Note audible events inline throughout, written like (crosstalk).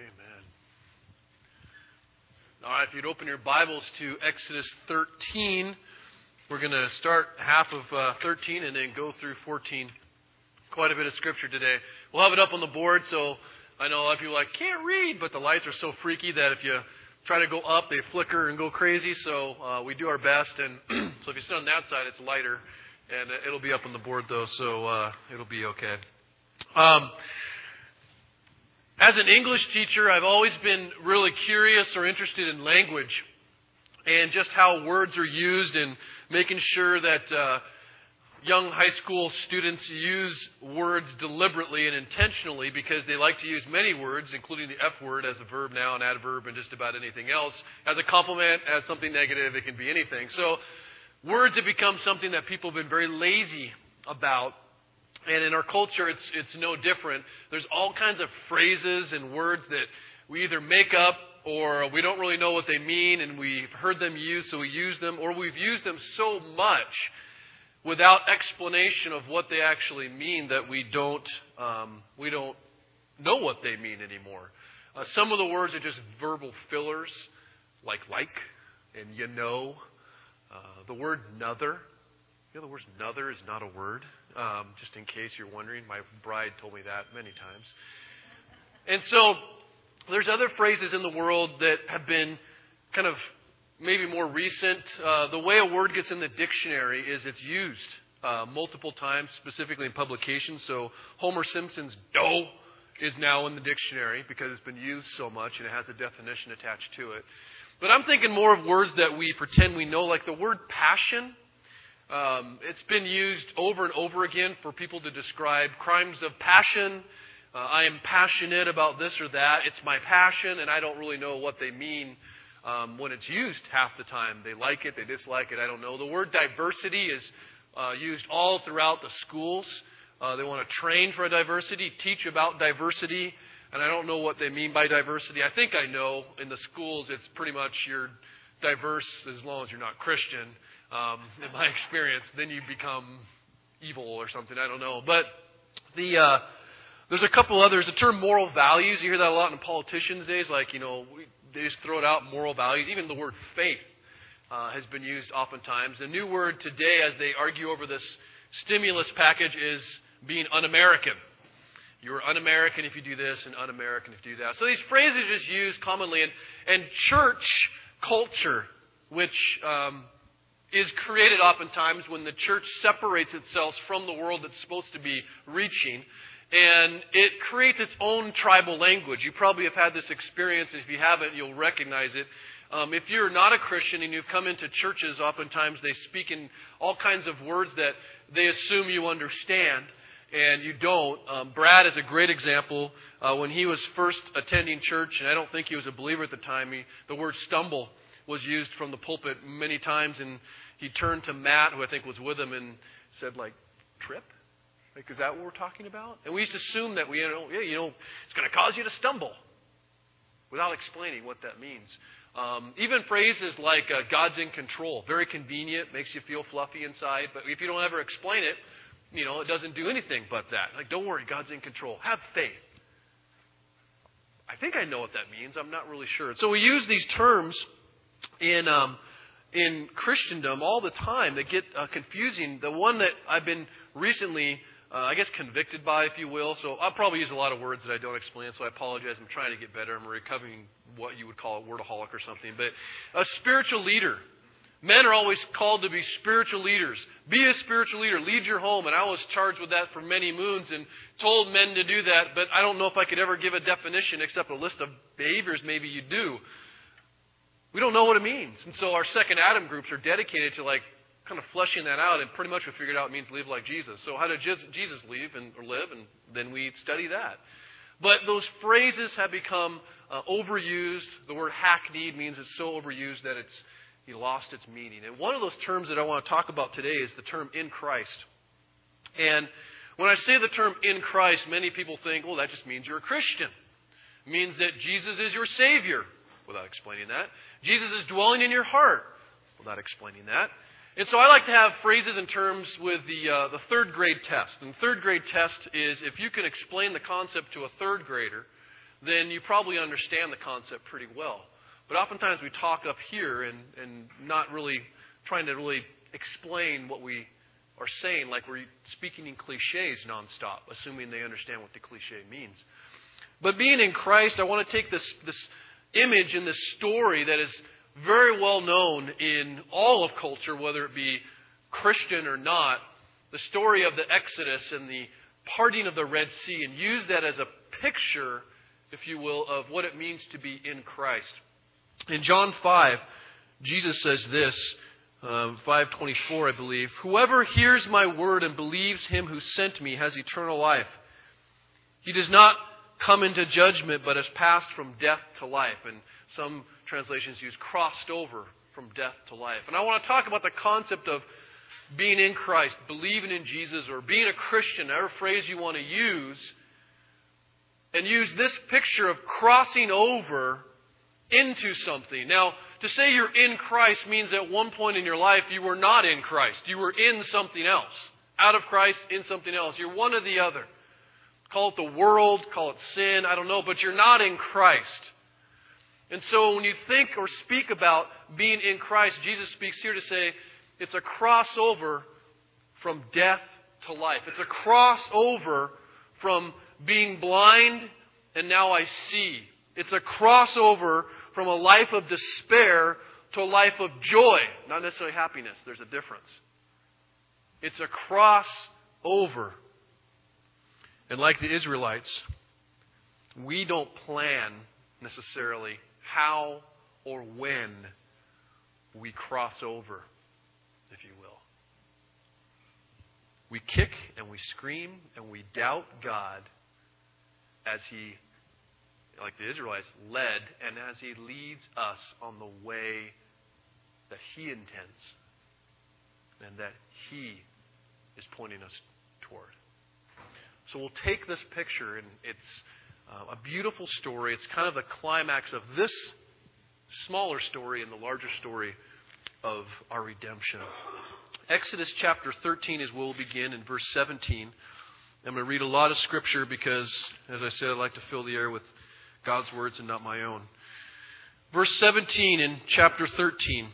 Amen. All right, if you'd open your Bibles to Exodus 13, we're going to start half of uh, 13 and then go through 14. Quite a bit of scripture today. We'll have it up on the board, so I know a lot of people are like, can't read, but the lights are so freaky that if you try to go up, they flicker and go crazy, so uh, we do our best. And (clears throat) so if you sit on that side, it's lighter, and it'll be up on the board, though, so uh, it'll be okay. Um, as an English teacher, I've always been really curious or interested in language and just how words are used and making sure that uh, young high school students use words deliberately and intentionally because they like to use many words, including the F word as a verb now, an adverb, and just about anything else. As a compliment, as something negative, it can be anything. So words have become something that people have been very lazy about and in our culture, it's, it's no different. There's all kinds of phrases and words that we either make up or we don't really know what they mean and we've heard them used, so we use them, or we've used them so much without explanation of what they actually mean that we don't, um, we don't know what they mean anymore. Uh, some of the words are just verbal fillers, like like and you know. Uh, the word nother. You know, the word nother is not a word. Um, just in case you're wondering, my bride told me that many times. And so there's other phrases in the world that have been kind of maybe more recent. Uh, the way a word gets in the dictionary is it's used uh, multiple times, specifically in publications. So Homer Simpson's dough is now in the dictionary because it's been used so much and it has a definition attached to it. But I'm thinking more of words that we pretend we know, like the word passion. Um, it's been used over and over again for people to describe crimes of passion. Uh, I am passionate about this or that. It's my passion, and I don't really know what they mean um, when it's used half the time. They like it, they dislike it, I don't know. The word diversity is uh, used all throughout the schools. Uh, they want to train for a diversity, teach about diversity, and I don't know what they mean by diversity. I think I know in the schools it's pretty much you're diverse as long as you're not Christian um, (laughs) in my experience, then you become evil or something. I don't know. But the uh, there's a couple others. The term moral values, you hear that a lot in politicians' days. Like, you know, we, they just throw it out, moral values. Even the word faith uh, has been used oftentimes. The new word today, as they argue over this stimulus package, is being un American. You're un American if you do this, and un American if you do that. So these phrases are just used commonly. And, and church culture, which um, is created oftentimes when the church separates itself from the world it's supposed to be reaching. And it creates its own tribal language. You probably have had this experience, and if you haven't, you'll recognize it. Um, if you're not a Christian and you've come into churches, oftentimes they speak in all kinds of words that they assume you understand, and you don't. Um, Brad is a great example. Uh, when he was first attending church, and I don't think he was a believer at the time, he, the word stumble was used from the pulpit many times, and he turned to Matt, who I think was with him, and said, like, trip? Like, is that what we're talking about? And we used to assume that we, you know, yeah, you know, it's going to cause you to stumble without explaining what that means. Um, even phrases like uh, God's in control, very convenient, makes you feel fluffy inside, but if you don't ever explain it, you know, it doesn't do anything but that. Like, don't worry, God's in control. Have faith. I think I know what that means. I'm not really sure. So we use these terms in um, in Christendom all the time that get uh, confusing. The one that I've been recently, uh, I guess, convicted by, if you will. So I'll probably use a lot of words that I don't explain, so I apologize. I'm trying to get better. I'm recovering what you would call a wordaholic or something. But a spiritual leader. Men are always called to be spiritual leaders. Be a spiritual leader. Lead your home. And I was charged with that for many moons and told men to do that, but I don't know if I could ever give a definition except a list of behaviors maybe you do. We don't know what it means. And so our second Adam groups are dedicated to like kind of fleshing that out, and pretty much we figured out it means live like Jesus. So how did Jesus live and or live? And then we study that. But those phrases have become uh, overused. The word hackneyed means it's so overused that it's he lost its meaning. And one of those terms that I want to talk about today is the term in Christ. And when I say the term in Christ, many people think, well, that just means you're a Christian. It means that Jesus is your Savior, without explaining that. Jesus is dwelling in your heart, without explaining that. And so I like to have phrases and terms with the, uh, the third grade test. And third grade test is if you can explain the concept to a third grader, then you probably understand the concept pretty well. But oftentimes we talk up here and, and not really trying to really explain what we are saying, like we're speaking in cliches nonstop, assuming they understand what the cliche means. But being in Christ, I want to take this, this image in this story that is very well known in all of culture, whether it be Christian or not, the story of the Exodus and the parting of the Red Sea, and use that as a picture, if you will, of what it means to be in Christ. In John 5, Jesus says this, um, 524, I believe. Whoever hears my word and believes him who sent me has eternal life. He does not come into judgment, but has passed from death to life. And some translations use crossed over from death to life. And I want to talk about the concept of being in Christ, believing in Jesus, or being a Christian, whatever phrase you want to use, and use this picture of crossing over into something. Now, to say you're in Christ means at one point in your life you were not in Christ. You were in something else. Out of Christ, in something else. You're one or the other. Call it the world, call it sin, I don't know, but you're not in Christ. And so when you think or speak about being in Christ, Jesus speaks here to say it's a crossover from death to life. It's a crossover from being blind and now I see. It's a crossover from a life of despair to a life of joy, not necessarily happiness. There's a difference. It's a crossover. And like the Israelites, we don't plan necessarily how or when we cross over if you will. We kick and we scream and we doubt God as He, like the Israelites, led and as He leads us on the way that He intends and that He is pointing us toward. So we'll take this picture, and it's uh, a beautiful story. It's kind of the climax of this smaller story and the larger story of our redemption. Exodus chapter 13 is where we'll begin in verse 17. I'm going to read a lot of scripture because, as I said, I like to fill the air with God's words and not my own. Verse 17 in chapter 13,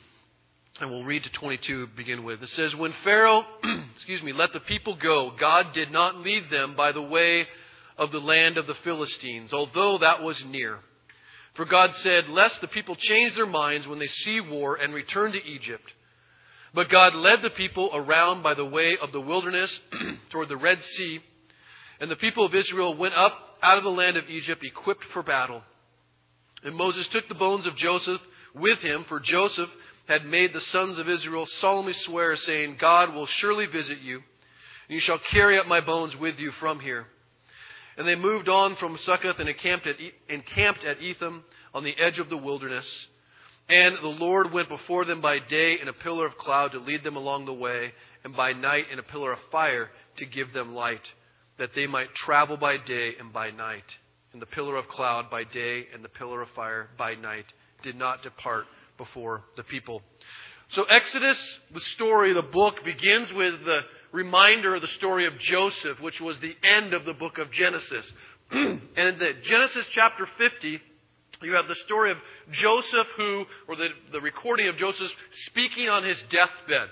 and we'll read to 22 to begin with. It says, When Pharaoh, (clears throat) excuse me, let the people go, God did not lead them by the way of the land of the Philistines, although that was near. For God said, Lest the people change their minds when they see war and return to Egypt. But God led the people around by the way of the wilderness (clears throat) toward the Red Sea, and the people of Israel went up out of the land of Egypt equipped for battle. And Moses took the bones of Joseph with him, for Joseph had made the sons of Israel solemnly swear, saying, God will surely visit you, and you shall carry up my bones with you from here. And they moved on from Succoth and encamped at, encamped at Etham on the edge of the wilderness. And the Lord went before them by day in a pillar of cloud to lead them along the way, and by night in a pillar of fire to give them light, that they might travel by day and by night. And the pillar of cloud by day and the pillar of fire by night did not depart before the people. So Exodus, the story, the book, begins with the reminder of the story of Joseph, which was the end of the book of Genesis. (clears throat) and in the Genesis chapter 50, you have the story of Joseph who, or the, the recording of Joseph speaking on his deathbed.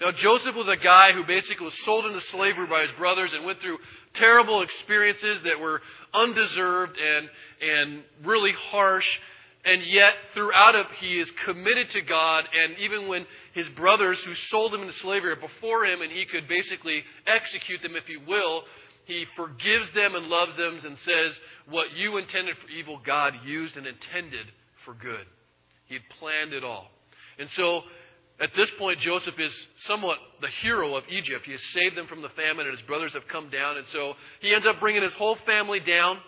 Now, Joseph was a guy who basically was sold into slavery by his brothers and went through terrible experiences that were undeserved and, and really harsh. And yet, throughout it, he is committed to God. And even when his brothers who sold him into slavery are before him and he could basically execute them, if he will, he forgives them and loves them and says, What you intended for evil, God used and intended for good. He had planned it all. And so, at this point, Joseph is somewhat the hero of Egypt. He has saved them from the famine, and his brothers have come down. And so, he ends up bringing his whole family down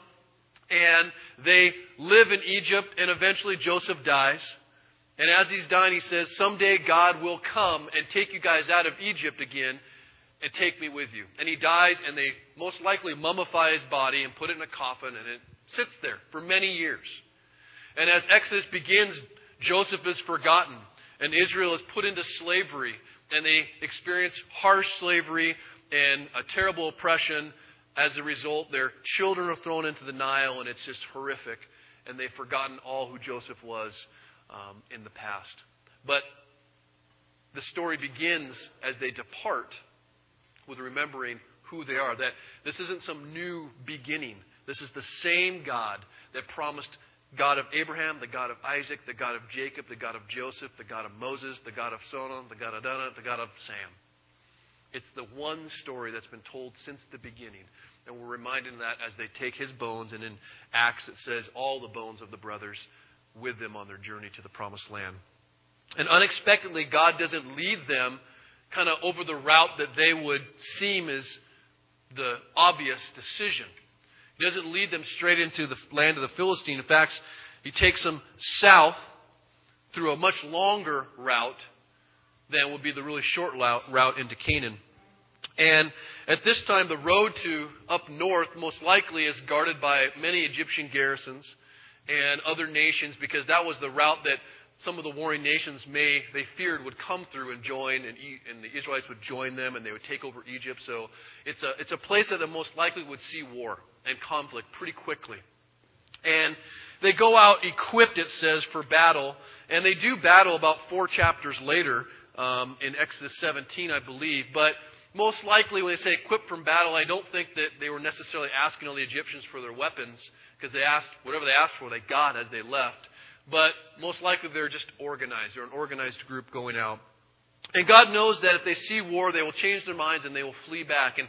and they live in Egypt, and eventually Joseph dies. And as he's dying, he says, Someday God will come and take you guys out of Egypt again and take me with you. And he dies, and they most likely mummify his body and put it in a coffin, and it sits there for many years. And as Exodus begins, Joseph is forgotten, and Israel is put into slavery, and they experience harsh slavery and a terrible oppression as a result, their children are thrown into the Nile, and it's just horrific. And they've forgotten all who Joseph was um, in the past. But the story begins as they depart with remembering who they are. That this isn't some new beginning. This is the same God that promised God of Abraham, the God of Isaac, the God of Jacob, the God of Joseph, the God of Moses, the God of Solomon, the God of Dana, the God of Sam. It's the one story that's been told since the beginning. And we're reminded of that as they take his bones, and in Acts it says all the bones of the brothers with them on their journey to the promised land. And unexpectedly, God doesn't lead them kind of over the route that they would seem as the obvious decision. He doesn't lead them straight into the land of the Philistine. In fact, he takes them south through a much longer route than would be the really short route into Canaan. And at this time, the road to up north most likely is guarded by many Egyptian garrisons and other nations because that was the route that some of the warring nations may they feared would come through and join, and, and the Israelites would join them, and they would take over Egypt. So it's a it's a place that most likely would see war and conflict pretty quickly. And they go out equipped, it says, for battle, and they do battle about four chapters later um, in Exodus 17, I believe. But most likely, when they say equipped for battle, I don't think that they were necessarily asking all the Egyptians for their weapons because they asked whatever they asked for, they got as they left. But most likely they're just organized. They're an organized group going out. And God knows that if they see war, they will change their minds and they will flee back. And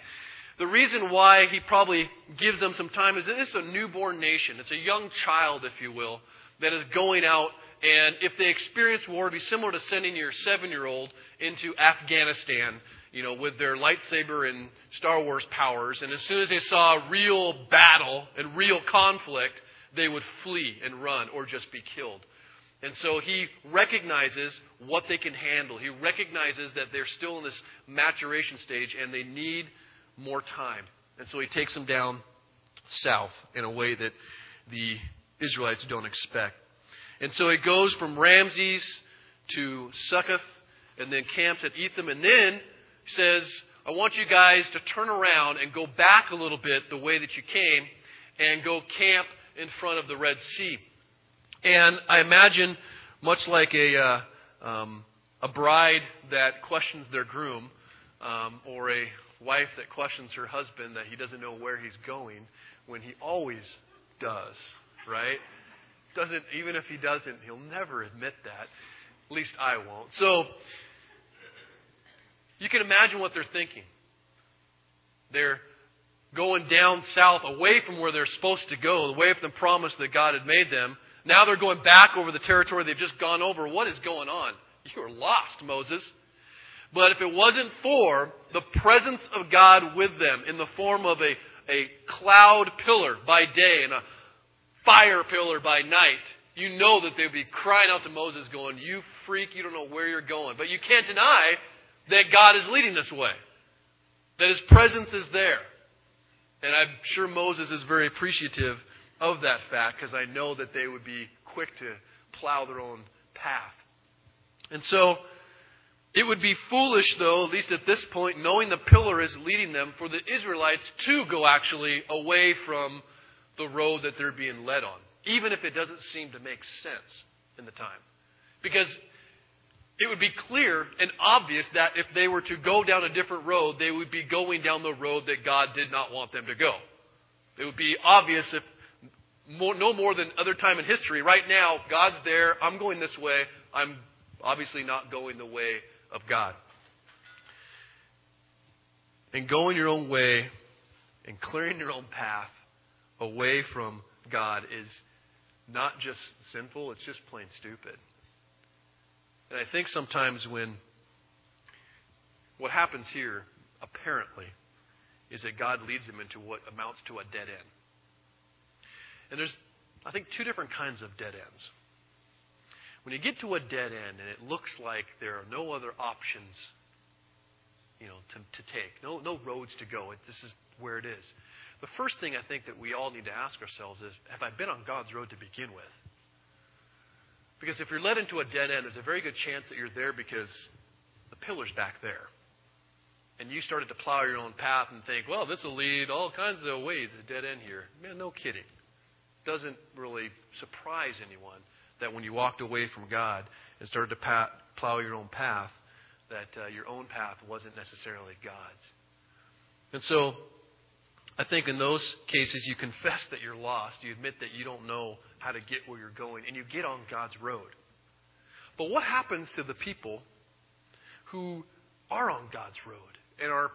the reason why He probably gives them some time is that this is a newborn nation. It's a young child, if you will, that is going out. And if they experience war, it'd be similar to sending your seven year old into Afghanistan, you know, with their lightsaber and Star Wars powers. And as soon as they saw real battle and real conflict, they would flee and run or just be killed. And so he recognizes what they can handle. He recognizes that they're still in this maturation stage and they need more time. And so he takes them down south in a way that the Israelites don't expect. And so he goes from Ramses to Succoth and then camps at Etham and then says, I want you guys to turn around and go back a little bit the way that you came and go camp in front of the Red Sea. And I imagine, much like a, uh, um, a bride that questions their groom, um, or a wife that questions her husband that he doesn't know where he's going, when he always does, right? Doesn't even if he doesn't, he'll never admit that. At least I won't. So you can imagine what they're thinking. They're going down south away from where they're supposed to go, away from the promise that God had made them. Now they're going back over the territory they've just gone over. What is going on? (laughs) You are lost, Moses. But if it wasn't for the presence of God with them in the form of a, a cloud pillar by day and a fire pillar by night, you know that they'd be crying out to Moses, going, You freak, you don't know where you're going. But you can't deny that God is leading this way, that His presence is there. And I'm sure Moses is very appreciative of that fact because I know that they would be quick to plow their own path. And so it would be foolish, though, at least at this point, knowing the pillar is leading them, for the Israelites to go actually away from the road that they're being led on, even if it doesn't seem to make sense in the time. Because it would be clear and obvious that if they were to go down a different road, they would be going down the road that God did not want them to go. It would be obvious if more, no more than other time in history. Right now, God's there. I'm going this way. I'm obviously not going the way of God. And going your own way and clearing your own path away from God is not just sinful, it's just plain stupid. And I think sometimes when what happens here, apparently, is that God leads them into what amounts to a dead end. And there's, I think, two different kinds of dead ends. When you get to a dead end and it looks like there are no other options, you know, to, to take, no, no roads to go, it, this is where it is. The first thing I think that we all need to ask ourselves is, have I been on God's road to begin with? Because if you're led into a dead end, there's a very good chance that you're there because the pillar's back there. and you started to plow your own path and think, well, this will lead all kinds of ways to dead end here. Man, no kidding. Doesn't really surprise anyone that when you walked away from God and started to pat, plow your own path, that uh, your own path wasn't necessarily God's. And so, I think in those cases, you confess that you're lost. You admit that you don't know how to get where you're going, and you get on God's road. But what happens to the people who are on God's road and are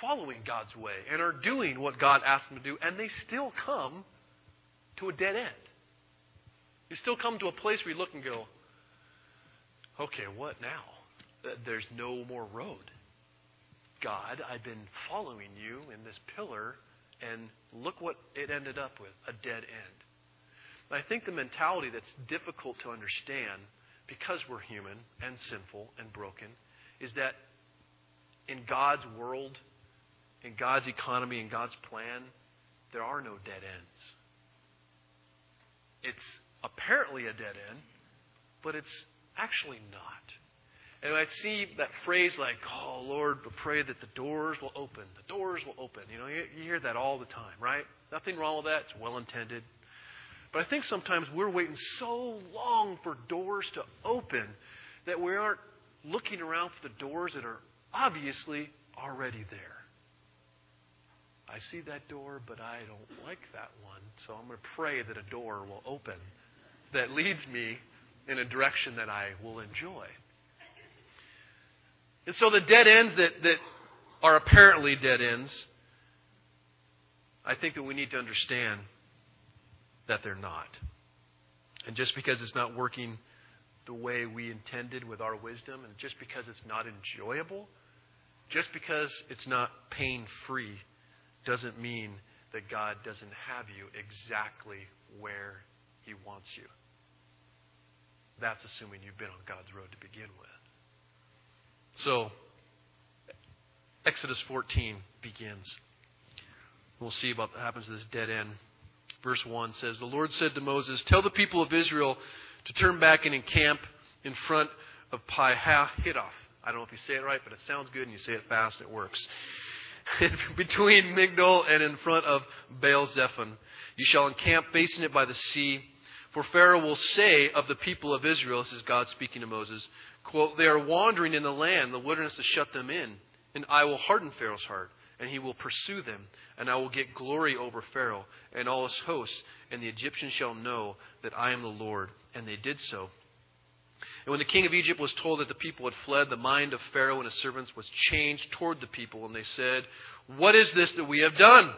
following God's way and are doing what God asked them to do, and they still come to a dead end? You still come to a place where you look and go, okay, what now? There's no more road. God, I've been following you in this pillar, and look what it ended up with a dead end. And I think the mentality that's difficult to understand because we're human and sinful and broken is that in God's world, in God's economy, in God's plan, there are no dead ends. It's apparently a dead end, but it's actually not. And I see that phrase like, oh, Lord, but pray that the doors will open. The doors will open. You know, you, you hear that all the time, right? Nothing wrong with that. It's well intended. But I think sometimes we're waiting so long for doors to open that we aren't looking around for the doors that are obviously already there. I see that door, but I don't like that one. So I'm going to pray that a door will open that leads me in a direction that I will enjoy. And so the dead ends that, that are apparently dead ends, I think that we need to understand that they're not. And just because it's not working the way we intended with our wisdom, and just because it's not enjoyable, just because it's not pain free, doesn't mean that God doesn't have you exactly where He wants you. That's assuming you've been on God's road to begin with. So, Exodus 14 begins. We'll see about what happens to this dead end. Verse 1 says, The Lord said to Moses, Tell the people of Israel to turn back and encamp in front of Pi Hiroth. I don't know if you say it right, but it sounds good and you say it fast, it works. (laughs) Between Migdol and in front of Baal Zephon. You shall encamp facing it by the sea. For Pharaoh will say of the people of Israel, this is God speaking to Moses, quote, They are wandering in the land, the wilderness has shut them in, and I will harden Pharaoh's heart, and he will pursue them, and I will get glory over Pharaoh and all his hosts, and the Egyptians shall know that I am the Lord. And they did so. And when the king of Egypt was told that the people had fled, the mind of Pharaoh and his servants was changed toward the people, and they said, What is this that we have done?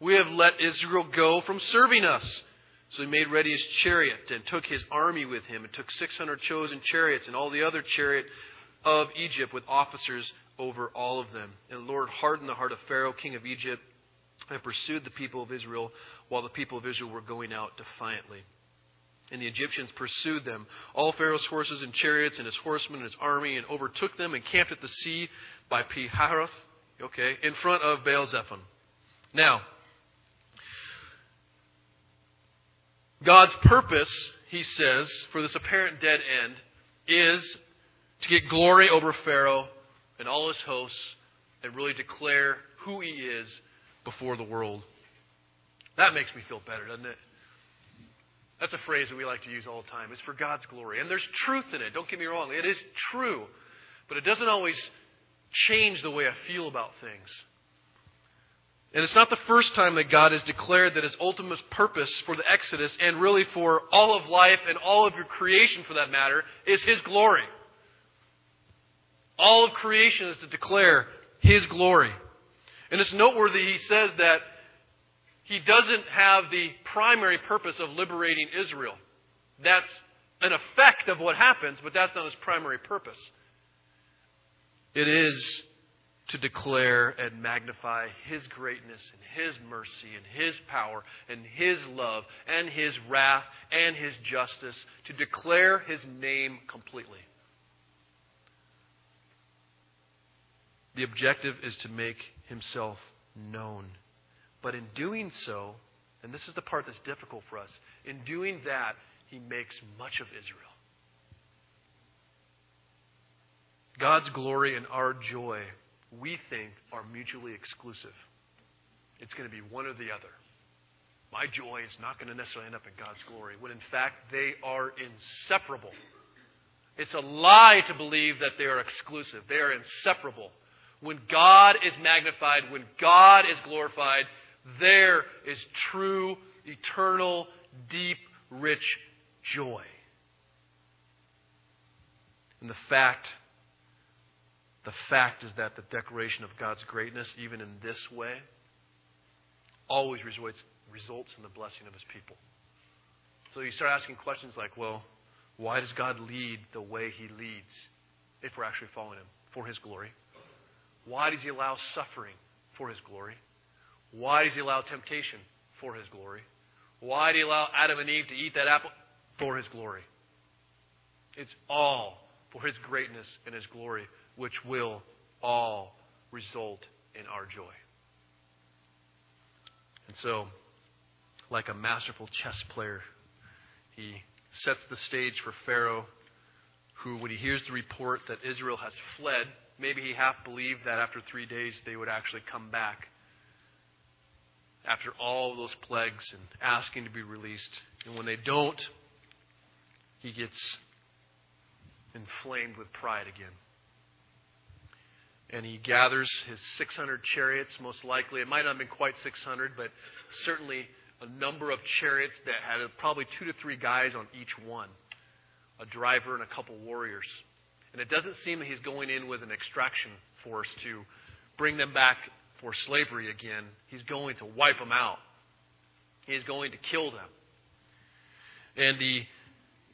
We have let Israel go from serving us. So he made ready his chariot and took his army with him and took 600 chosen chariots and all the other chariot of Egypt with officers over all of them. And the Lord hardened the heart of Pharaoh, king of Egypt, and pursued the people of Israel while the people of Israel were going out defiantly. And the Egyptians pursued them, all Pharaoh's horses and chariots and his horsemen and his army, and overtook them and camped at the sea by Pi-hahiroth, okay, in front of Baal Zephon. Now, God's purpose, he says, for this apparent dead end is to get glory over Pharaoh and all his hosts and really declare who he is before the world. That makes me feel better, doesn't it? That's a phrase that we like to use all the time. It's for God's glory. And there's truth in it. Don't get me wrong. It is true. But it doesn't always change the way I feel about things. And it's not the first time that God has declared that his ultimate purpose for the Exodus, and really for all of life and all of your creation for that matter, is his glory. All of creation is to declare his glory. And it's noteworthy he says that he doesn't have the primary purpose of liberating Israel. That's an effect of what happens, but that's not his primary purpose. It is to declare and magnify His greatness and His mercy and His power and His love and His wrath and His justice, to declare His name completely. The objective is to make Himself known. But in doing so, and this is the part that's difficult for us, in doing that, He makes much of Israel. God's glory and our joy we think are mutually exclusive. It's going to be one or the other. My joy is not going to necessarily end up in God's glory, when in fact they are inseparable. It's a lie to believe that they are exclusive. They are inseparable. When God is magnified, when God is glorified, there is true, eternal, deep, rich joy. And the fact, the fact is that the declaration of God's greatness, even in this way, always results, results in the blessing of his people. So you start asking questions like, well, why does God lead the way he leads if we're actually following him? For his glory. Why does he allow suffering? For his glory. Why does he allow temptation? For his glory. Why did he allow Adam and Eve to eat that apple? For his glory. It's all for his greatness and his glory, which will all result in our joy. And so, like a masterful chess player, he sets the stage for Pharaoh, who, when he hears the report that Israel has fled, maybe he half believed that after three days they would actually come back. After all those plagues and asking to be released. And when they don't, he gets inflamed with pride again. And he gathers his 600 chariots, most likely. It might not have been quite 600, but certainly a number of chariots that had probably two to three guys on each one a driver and a couple warriors. And it doesn't seem that he's going in with an extraction force to bring them back for slavery again. He's going to wipe them out, he's going to kill them. And the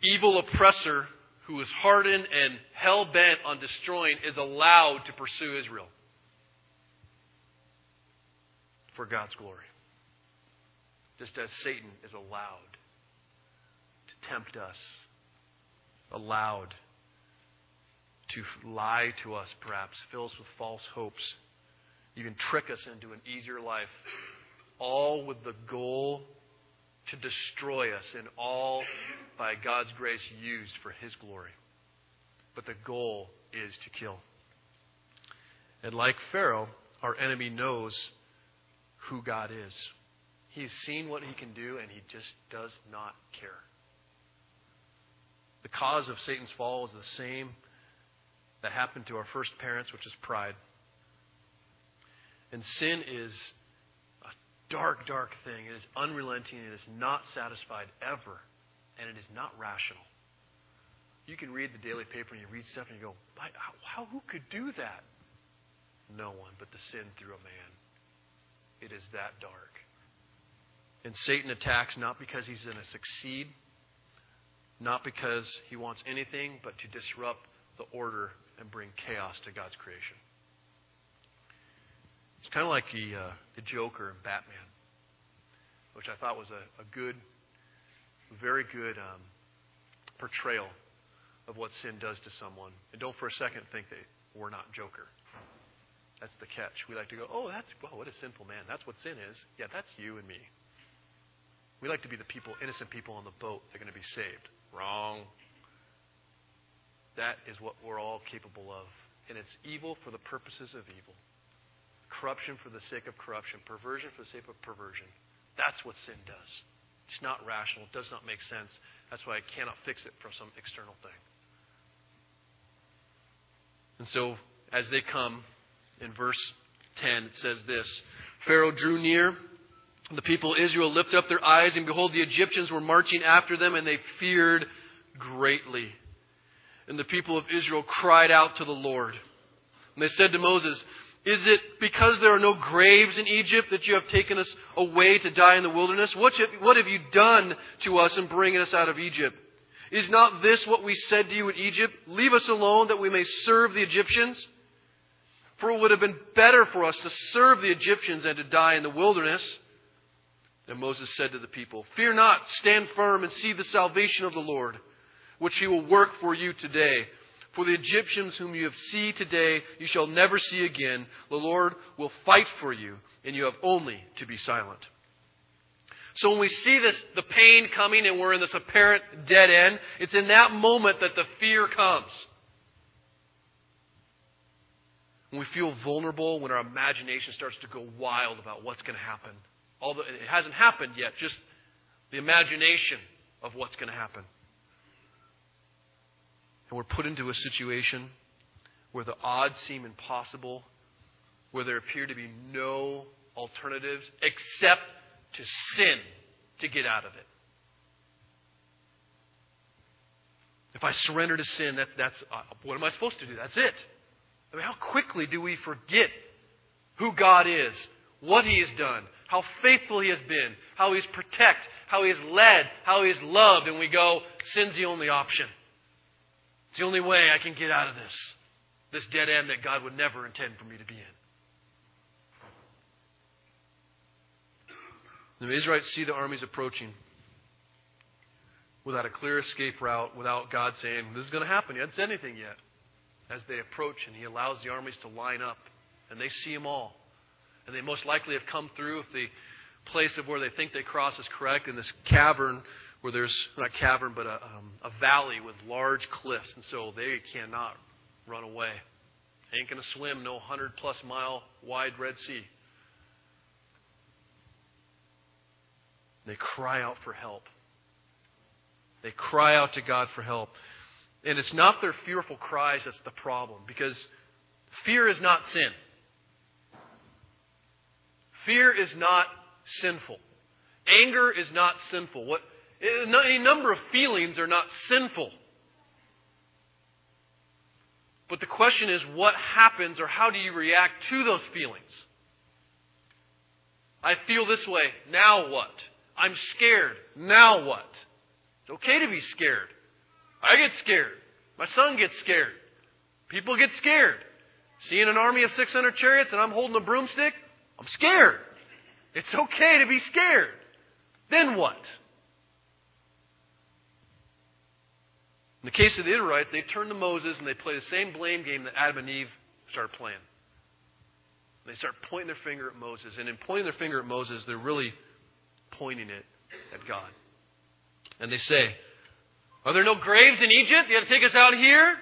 evil oppressor who is hardened and hell bent on destroying is allowed to pursue Israel for God's glory. Just as Satan is allowed to tempt us, allowed to lie to us, perhaps, fill us with false hopes, even trick us into an easier life, all with the goal to destroy us, and all by God's grace used for His glory. But the goal is to kill. And like Pharaoh, our enemy knows who God is. He's seen what he can do, and he just does not care. The cause of Satan's fall is the same that happened to our first parents, which is pride. And sin is a dark, dark thing. It is unrelenting. It is not satisfied ever and it is not rational. You can read the daily paper and you read stuff and you go, how, who could do that? No one but the sin through a man. It is that dark. And Satan attacks not because he's going to succeed, not because he wants anything, but to disrupt the order and bring chaos to God's creation. It's kind of like the, uh, the Joker in Batman, which I thought was a, a good very good um, portrayal of what sin does to someone. And don't for a second think that we're not Joker. That's the catch. We like to go, oh, that's, oh, what a sinful man. That's what sin is. Yeah, that's you and me. We like to be the people, innocent people on the boat that are going to be saved. Wrong. That is what we're all capable of. And it's evil for the purposes of evil. Corruption for the sake of corruption. Perversion for the sake of perversion. That's what sin does. It's not rational. It does not make sense. That's why I cannot fix it from some external thing. And so, as they come, in verse 10, it says this Pharaoh drew near. The people of Israel lifted up their eyes, and behold, the Egyptians were marching after them, and they feared greatly. And the people of Israel cried out to the Lord. And they said to Moses, is it because there are no graves in Egypt that you have taken us away to die in the wilderness? What have you done to us in bringing us out of Egypt? Is not this what we said to you in Egypt? Leave us alone that we may serve the Egyptians? For it would have been better for us to serve the Egyptians than to die in the wilderness. And Moses said to the people, Fear not, stand firm and see the salvation of the Lord, which he will work for you today. For the Egyptians whom you have seen today, you shall never see again. The Lord will fight for you, and you have only to be silent. So when we see this, the pain coming and we're in this apparent dead end, it's in that moment that the fear comes. when we feel vulnerable, when our imagination starts to go wild about what's going to happen. Although it hasn't happened yet, just the imagination of what's going to happen. And we're put into a situation where the odds seem impossible, where there appear to be no alternatives except to sin to get out of it. If I surrender to sin, that's, that's uh, what am I supposed to do? That's it. I mean, how quickly do we forget who God is, what He has done, how faithful He has been, how He's protect, how He has led, how He has loved, and we go, sin's the only option. It's the only way I can get out of this, this dead end that God would never intend for me to be in. The Israelites see the armies approaching without a clear escape route, without God saying, This is going to happen. He hasn't said anything yet. As they approach, and He allows the armies to line up, and they see them all. And they most likely have come through if the place of where they think they cross is correct, in this cavern where there's, not a cavern, but a, um, a valley with large cliffs. And so they cannot run away. Ain't going to swim no 100 plus mile wide Red Sea. They cry out for help. They cry out to God for help. And it's not their fearful cries that's the problem, because fear is not sin. Fear is not sinful. Anger is not sinful. What, any number of feelings are not sinful. But the question is, what happens or how do you react to those feelings? I feel this way. Now what? I'm scared. Now what? It's okay to be scared. I get scared. My son gets scared. People get scared. Seeing an army of 600 chariots and I'm holding a broomstick, I'm scared. It's okay to be scared. Then what? In the case of the Israelites, they turn to Moses and they play the same blame game that Adam and Eve started playing. They start pointing their finger at Moses. And in pointing their finger at Moses, they're really pointing it at God. And they say, Are there no graves in Egypt? You have to take us out here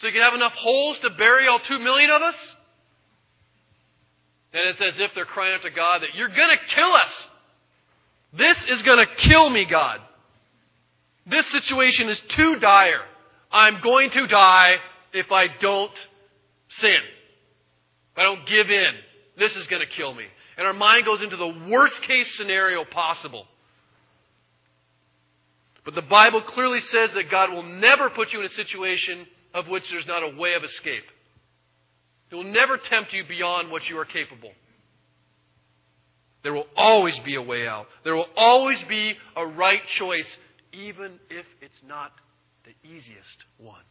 so you can have enough holes to bury all two million of us? And it's as if they're crying out to God that you're going to kill us. This is going to kill me, God. This situation is too dire. I'm going to die if I don't sin. If I don't give in. This is going to kill me. And our mind goes into the worst case scenario possible. But the Bible clearly says that God will never put you in a situation of which there's not a way of escape. He will never tempt you beyond what you are capable. There will always be a way out. There will always be a right choice, even if it's not the easiest one.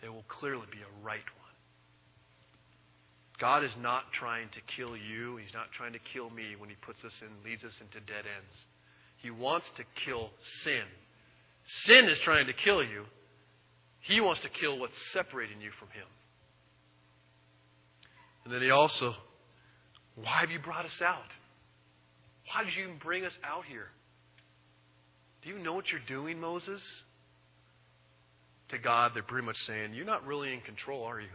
There will clearly be a right one. God is not trying to kill you. He's not trying to kill me when He puts us in, leads us into dead ends. He wants to kill sin. Sin is trying to kill you. He wants to kill what's separating you from Him. And then He also, why have you brought us out? Why did you even bring us out here? Do you know what you're doing, Moses? To God, they're pretty much saying, You're not really in control, are you?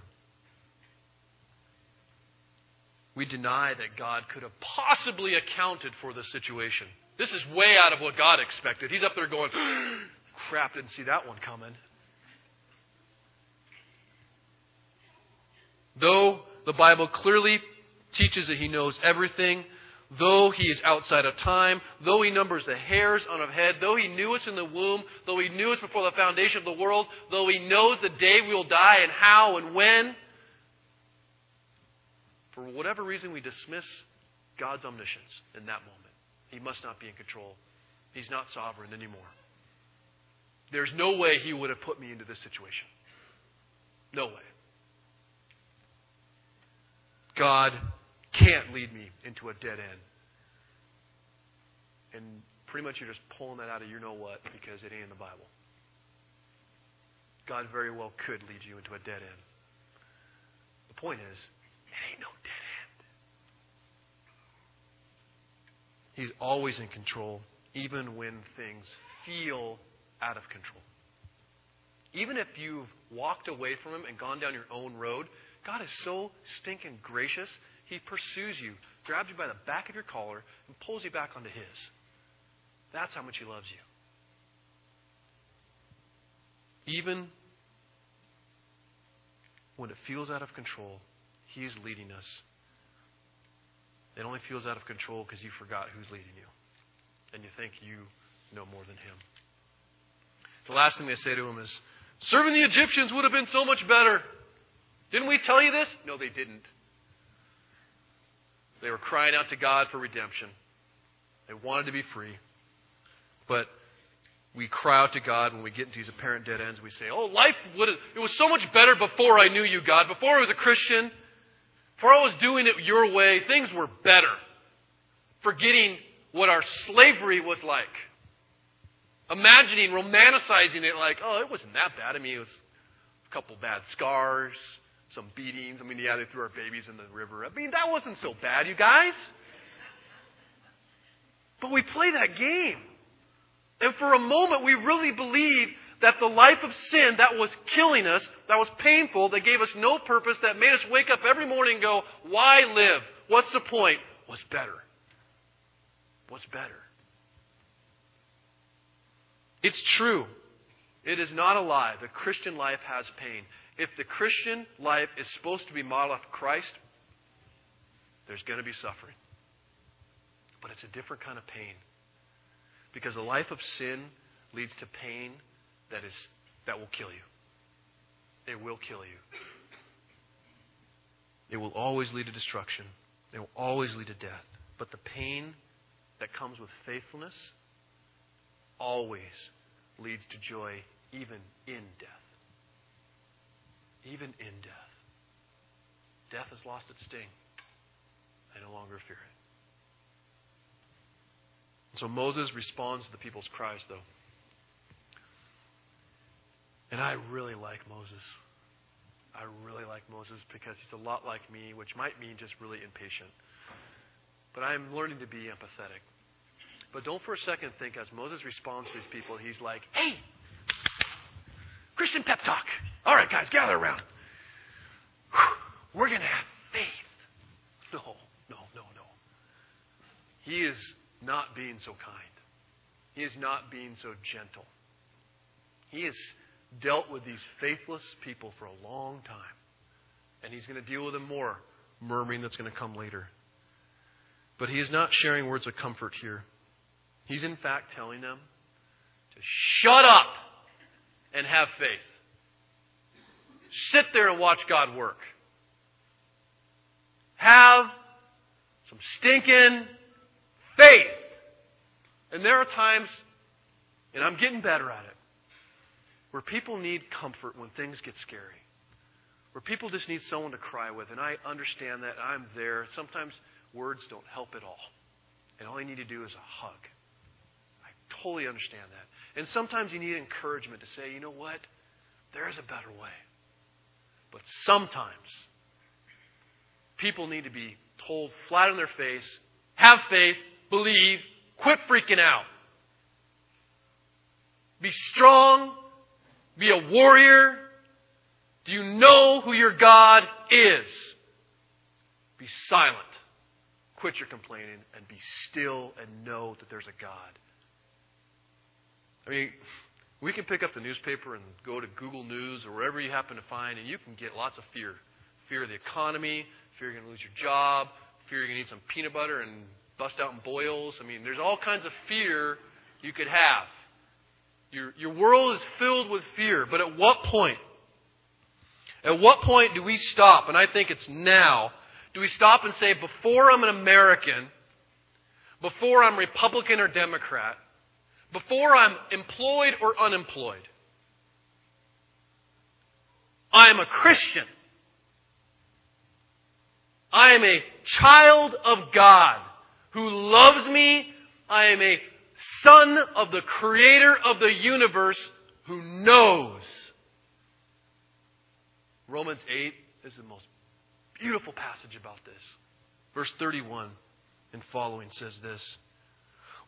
we deny that God could have possibly accounted for the situation. This is way out of what God expected. He's up there going, (gasps) crap, didn't see that one coming. Though the Bible clearly teaches that He knows everything, though He is outside of time, though He numbers the hairs on our head, though He knew us in the womb, though He knew us before the foundation of the world, though He knows the day we will die and how and when, for whatever reason, we dismiss God's omniscience in that moment. He must not be in control. He's not sovereign anymore. There's no way He would have put me into this situation. No way. God can't lead me into a dead end. And pretty much you're just pulling that out of you know what because it ain't in the Bible. God very well could lead you into a dead end. The point is, it ain't no dead end. He's always in control, even when things feel out of control. Even if you've walked away from Him and gone down your own road, God is so stinking gracious, He pursues you, grabs you by the back of your collar, and pulls you back onto His. That's how much He loves you. Even when it feels out of control, He is leading us. It only feels out of control because you forgot who's leading you. And you think you know more than Him. The last thing they say to him is, Serving the Egyptians would have been so much better. Didn't we tell you this? No, they didn't. They were crying out to God for redemption. They wanted to be free. But we cry out to God when we get into these apparent dead ends. We say, Oh, life would it was so much better before I knew you, God. Before I was a Christian, before I was doing it your way, things were better. Forgetting what our slavery was like imagining, romanticizing it like, oh, it wasn't that bad. I mean, it was a couple bad scars, some beatings. I mean, yeah, they threw our babies in the river. I mean, that wasn't so bad, you guys. But we play that game. And for a moment, we really believe that the life of sin that was killing us, that was painful, that gave us no purpose, that made us wake up every morning and go, why live? What's the point? What's better. What's better. It's true. It is not a lie. The Christian life has pain. If the Christian life is supposed to be modeled after Christ, there's going to be suffering. But it's a different kind of pain. Because a life of sin leads to pain that is that will kill you. It will kill you. It will always lead to destruction. It will always lead to death. But the pain that comes with faithfulness always leads to joy, even in death. Even in death. Death has lost its sting. I no longer fear it. So Moses responds to the people's cries, though. And I really like Moses. I really like Moses because he's a lot like me, which might mean just really impatient. But I'm learning to be empathetic. But don't for a second think as Moses responds to these people, he's like, hey, Christian pep talk. All right, guys, gather around. We're going to have faith. No, no, no, no. He is not being so kind. He is not being so gentle. He has dealt with these faithless people for a long time. And he's going to deal with them more, murmuring that's going to come later. But he is not sharing words of comfort here. He's in fact telling them to shut up and have faith. Sit there and watch God work. Have some stinking faith. And there are times, and I'm getting better at it, where people need comfort when things get scary. Where people just need someone to cry with. And I understand that. I'm there. Sometimes words don't help at all. And all you need to do is a hug I totally understand that. And sometimes you need encouragement to say, you know what? There is a better way. But sometimes people need to be told flat on their face, have faith, believe, quit freaking out. Be strong, be a warrior. Do you know who your God is? Be silent. Quit your complaining and be still and know that there's a God. I mean, we can pick up the newspaper and go to Google News or wherever you happen to find, and you can get lots of fear. Fear of the economy, fear you're going to lose your job, fear you're going to eat some peanut butter and bust out in boils. I mean, there's all kinds of fear you could have. Your, your world is filled with fear, but at what point? At what point do we stop? And I think it's now. Do we stop and say, before I'm an American, before I'm Republican or Democrat, before I'm employed or unemployed. I am a Christian. I am a child of God who loves me. I am a son of the creator of the universe who knows. Romans 8 is the most beautiful passage about this. Verse 31 and following says this.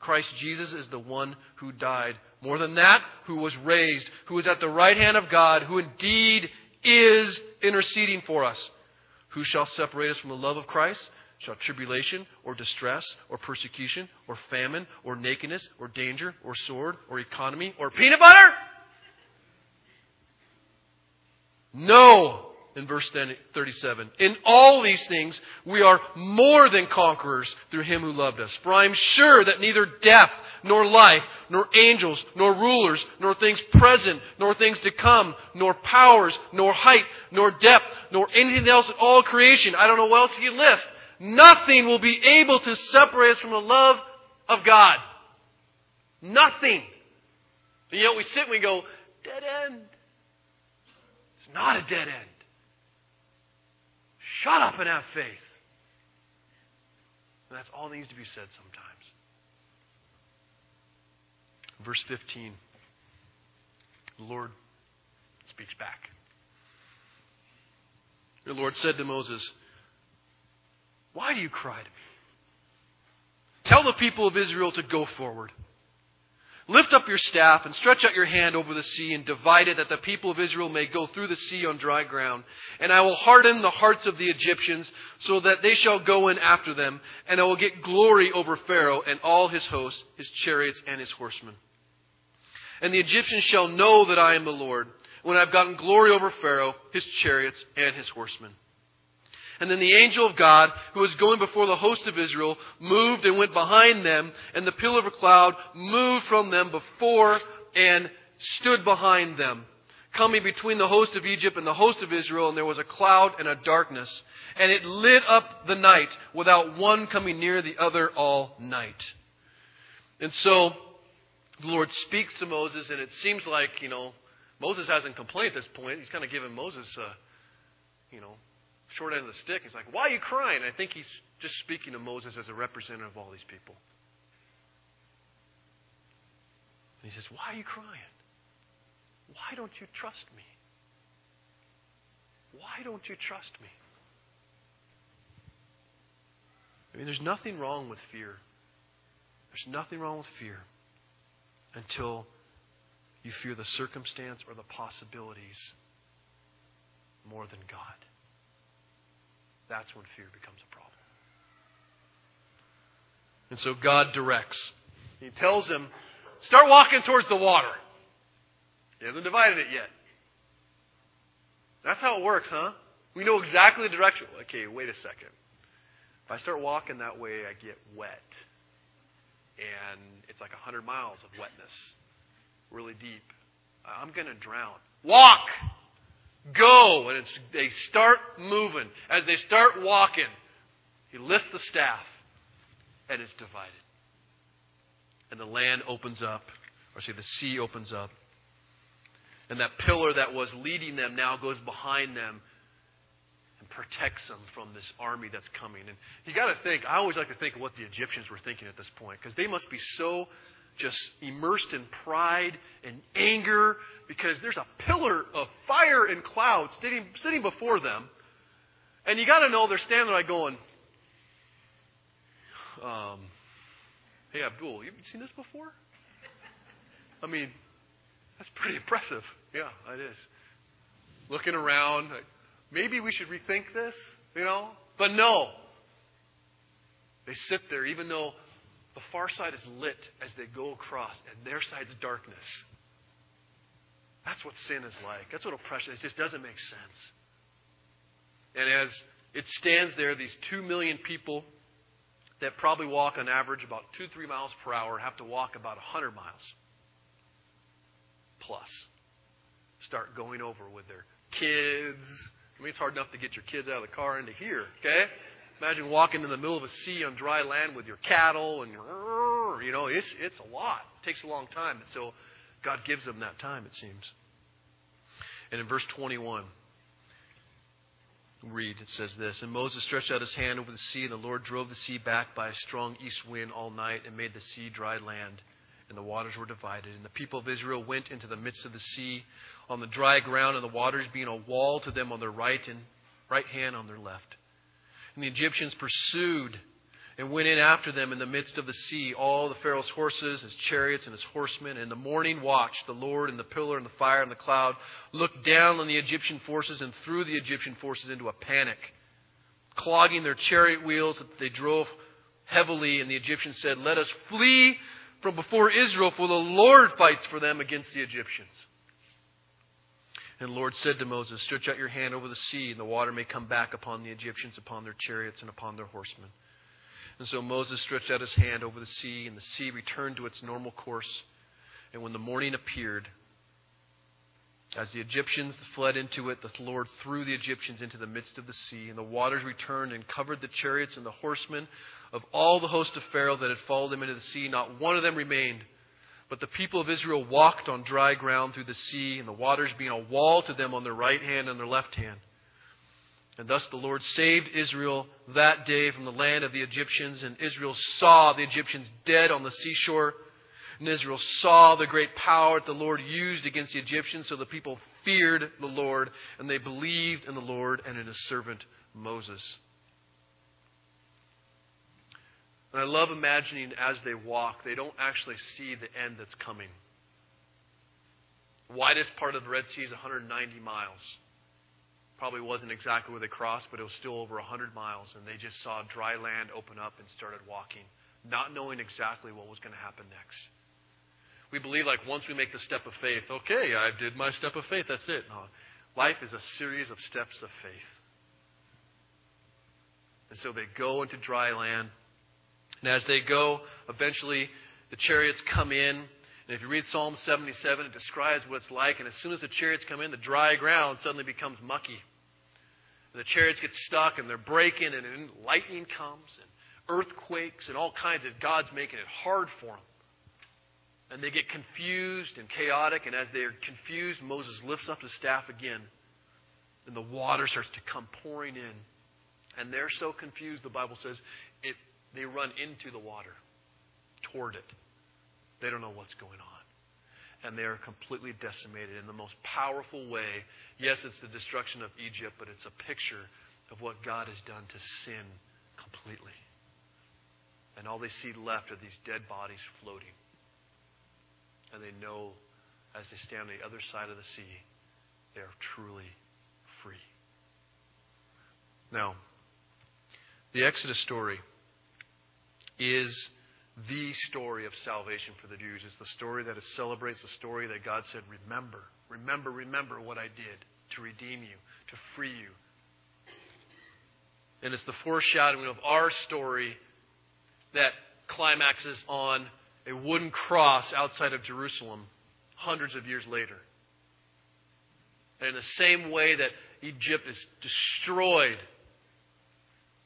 Christ Jesus is the one who died. More than that, who was raised, who is at the right hand of God, who indeed is interceding for us. Who shall separate us from the love of Christ? Shall tribulation, or distress, or persecution, or famine, or nakedness, or danger, or sword, or economy, or peanut butter? No, in verse 37. In all these things, we are more than conquerors through him who loved us. For I am sure that neither death, nor life, nor angels, nor rulers, nor things present, nor things to come, nor powers, nor height, nor depth, nor anything else in all creation. I don't know what else you list. Nothing will be able to separate us from the love of God. Nothing. And yet we sit and we go, dead end. It's not a dead end. Shut up and have faith. And that's all that needs to be said sometimes. Verse 15. The Lord speaks back. The Lord said to Moses, Why do you cry to me? Tell the people of Israel to go forward. Lift up your staff and stretch out your hand over the sea and divide it that the people of Israel may go through the sea on dry ground. And I will harden the hearts of the Egyptians so that they shall go in after them. And I will get glory over Pharaoh and all his hosts, his chariots and his horsemen. And the Egyptians shall know that I am the Lord when I have gotten glory over Pharaoh, his chariots and his horsemen. And then the angel of God, who was going before the host of Israel, moved and went behind them, and the pillar of a cloud moved from them before and stood behind them, coming between the host of Egypt and the host of Israel, and there was a cloud and a darkness. And it lit up the night without one coming near the other all night. And so, the Lord speaks to Moses, and it seems like, you know, Moses hasn't complained at this point. He's kind of given Moses, uh, you know, short end of the stick. He's like, Why are you crying? I think he's just speaking to Moses as a representative of all these people. And he says, Why are you crying? Why don't you trust me? Why don't you trust me? I mean, there's nothing wrong with fear. There's nothing wrong with fear until you fear the circumstance or the possibilities more than God that's when fear becomes a problem. And so God directs. He tells him, start walking towards the water. He hasn't divided it yet. That's how it works, huh? We know exactly the direction. Okay, wait a second. If I start walking that way, I get wet. And it's like 100 miles of wetness, really deep. I'm going to drown. Walk! Go. And they start moving. As they start walking, he lifts the staff and it's divided. And the land opens up, or say the sea opens up. And that pillar that was leading them now goes behind them and protects them from this army that's coming. And you got to think, I always like to think of what the Egyptians were thinking at this point, because they must be so just immersed in pride and anger because there's a pillar of fire and cloud sitting, sitting before them. And you got to know they're standing there going, um, Hey, Abdul, you've seen this before? I mean, that's pretty impressive. Yeah, it is. Looking around, maybe we should rethink this, you know? But no. They sit there, even though the far side is lit as they go across, and their side's darkness. That's what sin is like. That's what oppression is. It just doesn't make sense. And as it stands there, these two million people that probably walk on average about two, three miles per hour have to walk about a 100 miles plus. Start going over with their kids. I mean, it's hard enough to get your kids out of the car into here, okay? Imagine walking in the middle of a sea on dry land with your cattle and you know, it's, it's a lot. It takes a long time. And so God gives them that time, it seems. And in verse 21, read. It says this And Moses stretched out his hand over the sea, and the Lord drove the sea back by a strong east wind all night, and made the sea dry land, and the waters were divided. And the people of Israel went into the midst of the sea on the dry ground, and the waters being a wall to them on their right and right hand on their left. And the Egyptians pursued and went in after them in the midst of the sea, all the Pharaoh's horses, his chariots, and his horsemen. And in the morning watch, the Lord in the pillar and the fire and the cloud looked down on the Egyptian forces and threw the Egyptian forces into a panic, clogging their chariot wheels. That they drove heavily, and the Egyptians said, Let us flee from before Israel, for the Lord fights for them against the Egyptians. And the Lord said to Moses, Stretch out your hand over the sea, and the water may come back upon the Egyptians, upon their chariots, and upon their horsemen. And so Moses stretched out his hand over the sea, and the sea returned to its normal course. And when the morning appeared, as the Egyptians fled into it, the Lord threw the Egyptians into the midst of the sea, and the waters returned and covered the chariots and the horsemen of all the host of Pharaoh that had followed them into the sea. Not one of them remained. But the people of Israel walked on dry ground through the sea, and the waters being a wall to them on their right hand and their left hand. And thus the Lord saved Israel that day from the land of the Egyptians. And Israel saw the Egyptians dead on the seashore. And Israel saw the great power that the Lord used against the Egyptians. So the people feared the Lord, and they believed in the Lord and in his servant Moses. And I love imagining as they walk, they don't actually see the end that's coming. The widest part of the Red Sea is 190 miles. Probably wasn't exactly where they crossed, but it was still over 100 miles, and they just saw dry land open up and started walking, not knowing exactly what was going to happen next. We believe like once we make the step of faith, okay, I did my step of faith, that's it. No, life is a series of steps of faith. And so they go into dry land, and as they go, eventually the chariots come in. And if you read Psalm 77, it describes what it's like. And as soon as the chariots come in, the dry ground suddenly becomes mucky. And the chariots get stuck and they're breaking, and lightning comes, and earthquakes, and all kinds of. God's making it hard for them. And they get confused and chaotic, and as they're confused, Moses lifts up his staff again, and the water starts to come pouring in. And they're so confused, the Bible says, they run into the water, toward it. They don't know what's going on and they are completely decimated in the most powerful way. Yes, it's the destruction of Egypt, but it's a picture of what God has done to sin completely. And all they see left are these dead bodies floating. And they know as they stand on the other side of the sea, they are truly free. Now, the Exodus story is the story of salvation for the Jews. It's the story that celebrates the story that God said, Remember, remember, remember what I did to redeem you, to free you. And it's the foreshadowing of our story that climaxes on a wooden cross outside of Jerusalem hundreds of years later. And in the same way that Egypt is destroyed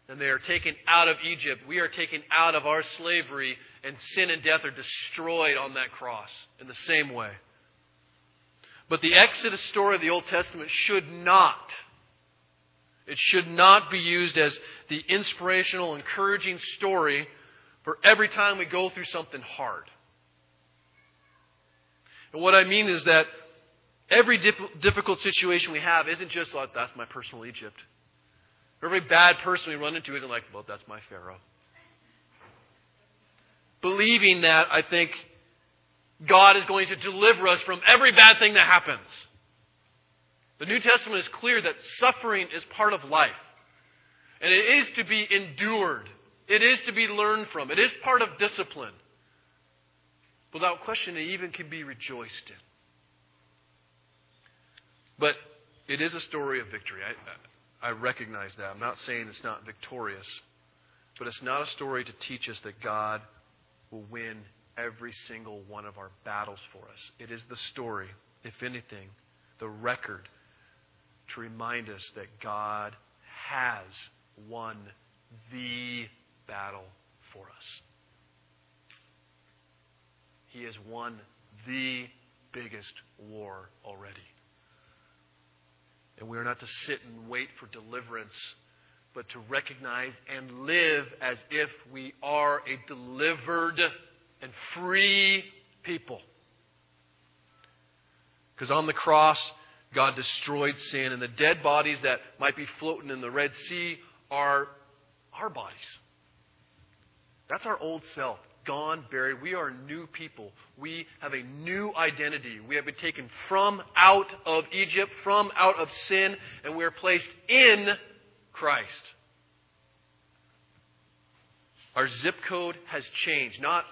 and they are taken out of Egypt. We are taken out of our slavery, and sin and death are destroyed on that cross in the same way. But the Exodus story of the Old Testament should not. It should not be used as the inspirational, encouraging story for every time we go through something hard. And what I mean is that every difficult situation we have isn't just like, that's my personal Egypt. Every bad person we run into isn't like, well, that's my Pharaoh. Believing that, I think God is going to deliver us from every bad thing that happens. The New Testament is clear that suffering is part of life. And it is to be endured. It is to be learned from. It is part of discipline. Without question, it even can be rejoiced in. But it is a story of victory. I, I recognize that. I'm not saying it's not victorious, but it's not a story to teach us that God will win every single one of our battles for us. It is the story, if anything, the record to remind us that God has won the battle for us. He has won the biggest war already. And we are not to sit and wait for deliverance, but to recognize and live as if we are a delivered and free people. Because on the cross, God destroyed sin, and the dead bodies that might be floating in the Red Sea are our bodies. That's our old self, gone, buried. We are new people. We have a new identity. We have been taken from out of Egypt, from out of sin, and we are placed in Christ. Our zip code has changed. Not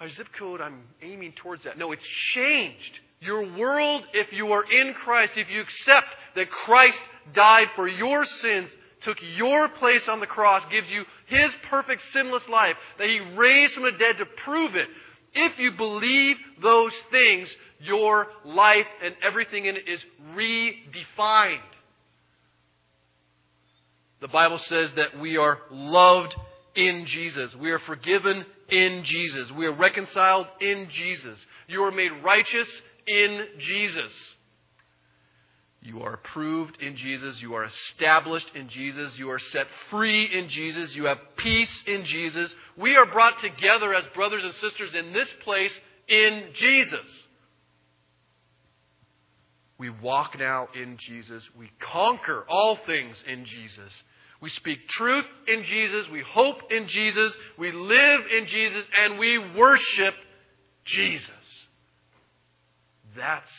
our zip code, I'm aiming towards that. No, it's changed. Your world, if you are in Christ, if you accept that Christ died for your sins, took your place on the cross, gives you His perfect sinless life, that He raised from the dead to prove it. If you believe those things, your life and everything in it is redefined. The Bible says that we are loved in Jesus. We are forgiven in Jesus. We are reconciled in Jesus. You are made righteous in Jesus. You are approved in Jesus. You are established in Jesus. You are set free in Jesus. You have peace in Jesus. We are brought together as brothers and sisters in this place in Jesus. We walk now in Jesus. We conquer all things in Jesus. We speak truth in Jesus. We hope in Jesus. We live in Jesus. And we worship Jesus. That's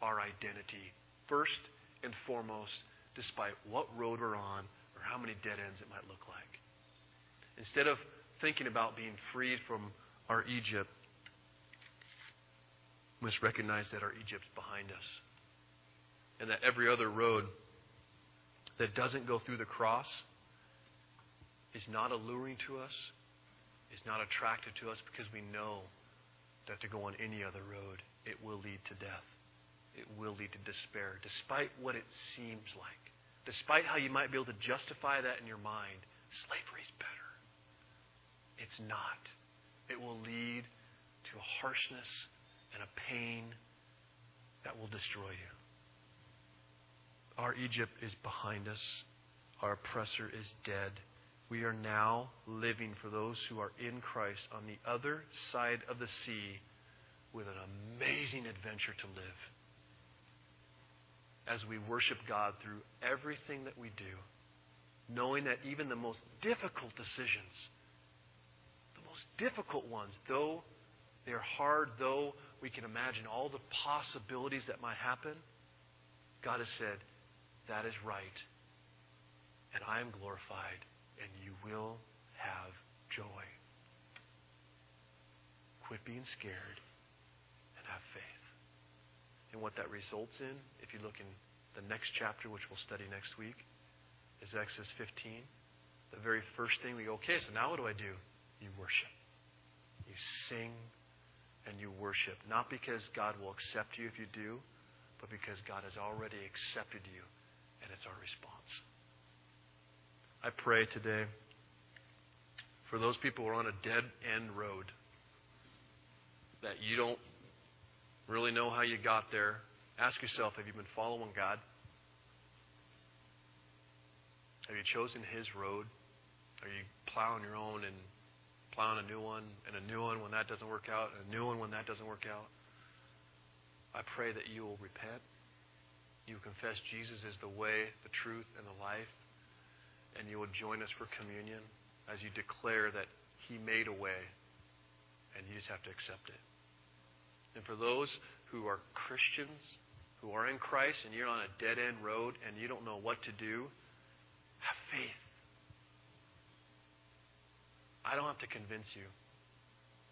our identity, first and foremost, despite what road we're on or how many dead ends it might look like. Instead of thinking about being freed from our Egypt, we must recognize that our Egypt's behind us. And that every other road that doesn't go through the cross is not alluring to us, is not attractive to us because we know that to go on any other road it will lead to death. It will lead to despair, despite what it seems like. Despite how you might be able to justify that in your mind, slavery's better. It's not. It will lead to a harshness and a pain that will destroy you. Our Egypt is behind us. Our oppressor is dead. We are now living for those who are in Christ on the other side of the sea with an amazing adventure to live as we worship God through everything that we do, knowing that even the most difficult decisions, the most difficult ones, though they're hard, though we can imagine all the possibilities that might happen, God has said, that is right, and I am glorified, and you will have joy. Quit being scared and have faith. And what that results in, if you look in the next chapter, which we'll study next week, is Exodus 15. The very first thing we go, okay, so now what do I do? You worship. You sing and you worship. Not because God will accept you if you do, but because God has already accepted you, and it's our response. I pray today for those people who are on a dead end road that you don't really know how you got there, ask yourself have you been following God? Have you chosen His road? Are you plowing your own and plowing a new one and a new one when that doesn't work out and a new one when that doesn't work out? I pray that you will repent. You confess Jesus is the way, the truth, and the life. And you will join us for communion as you declare that He made a way and you just have to accept it. And for those who are Christians, who are in Christ, and you're on a dead end road and you don't know what to do, have faith. I don't have to convince you.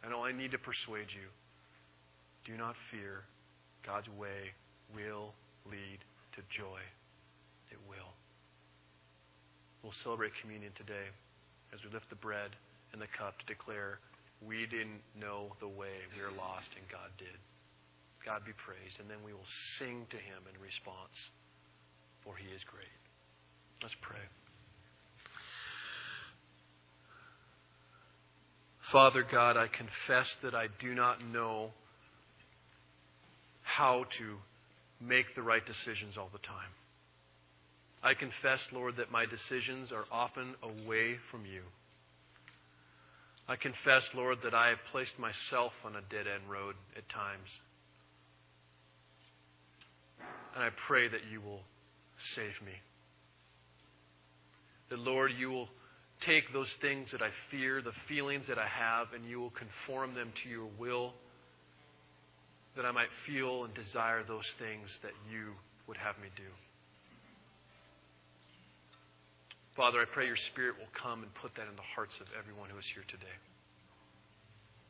I don't I need to persuade you. Do not fear. God's way will lead to joy. It will. We'll celebrate communion today as we lift the bread and the cup to declare we didn't know the way. We are lost, and God did. God be praised. And then we will sing to Him in response, for He is great. Let's pray. Father God, I confess that I do not know how to make the right decisions all the time. I confess, Lord, that my decisions are often away from you. I confess, Lord, that I have placed myself on a dead end road at times. And I pray that you will save me. That, Lord, you will take those things that I fear, the feelings that I have, and you will conform them to your will, that I might feel and desire those things that you would have me do. Father, I pray your Spirit will come and put that in the hearts of everyone who is here today.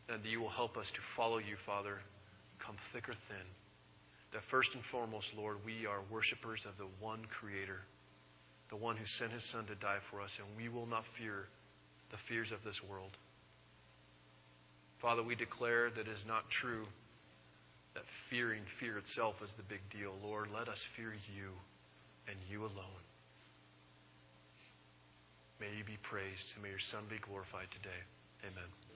And that you will help us to follow you, Father, come thick or thin. That first and foremost, Lord, we are worshipers of the one Creator, the one who sent his Son to die for us, and we will not fear the fears of this world. Father, we declare that it is not true that fearing fear itself is the big deal. Lord, let us fear you and you alone. May you be praised, and may your Son be glorified today. Amen.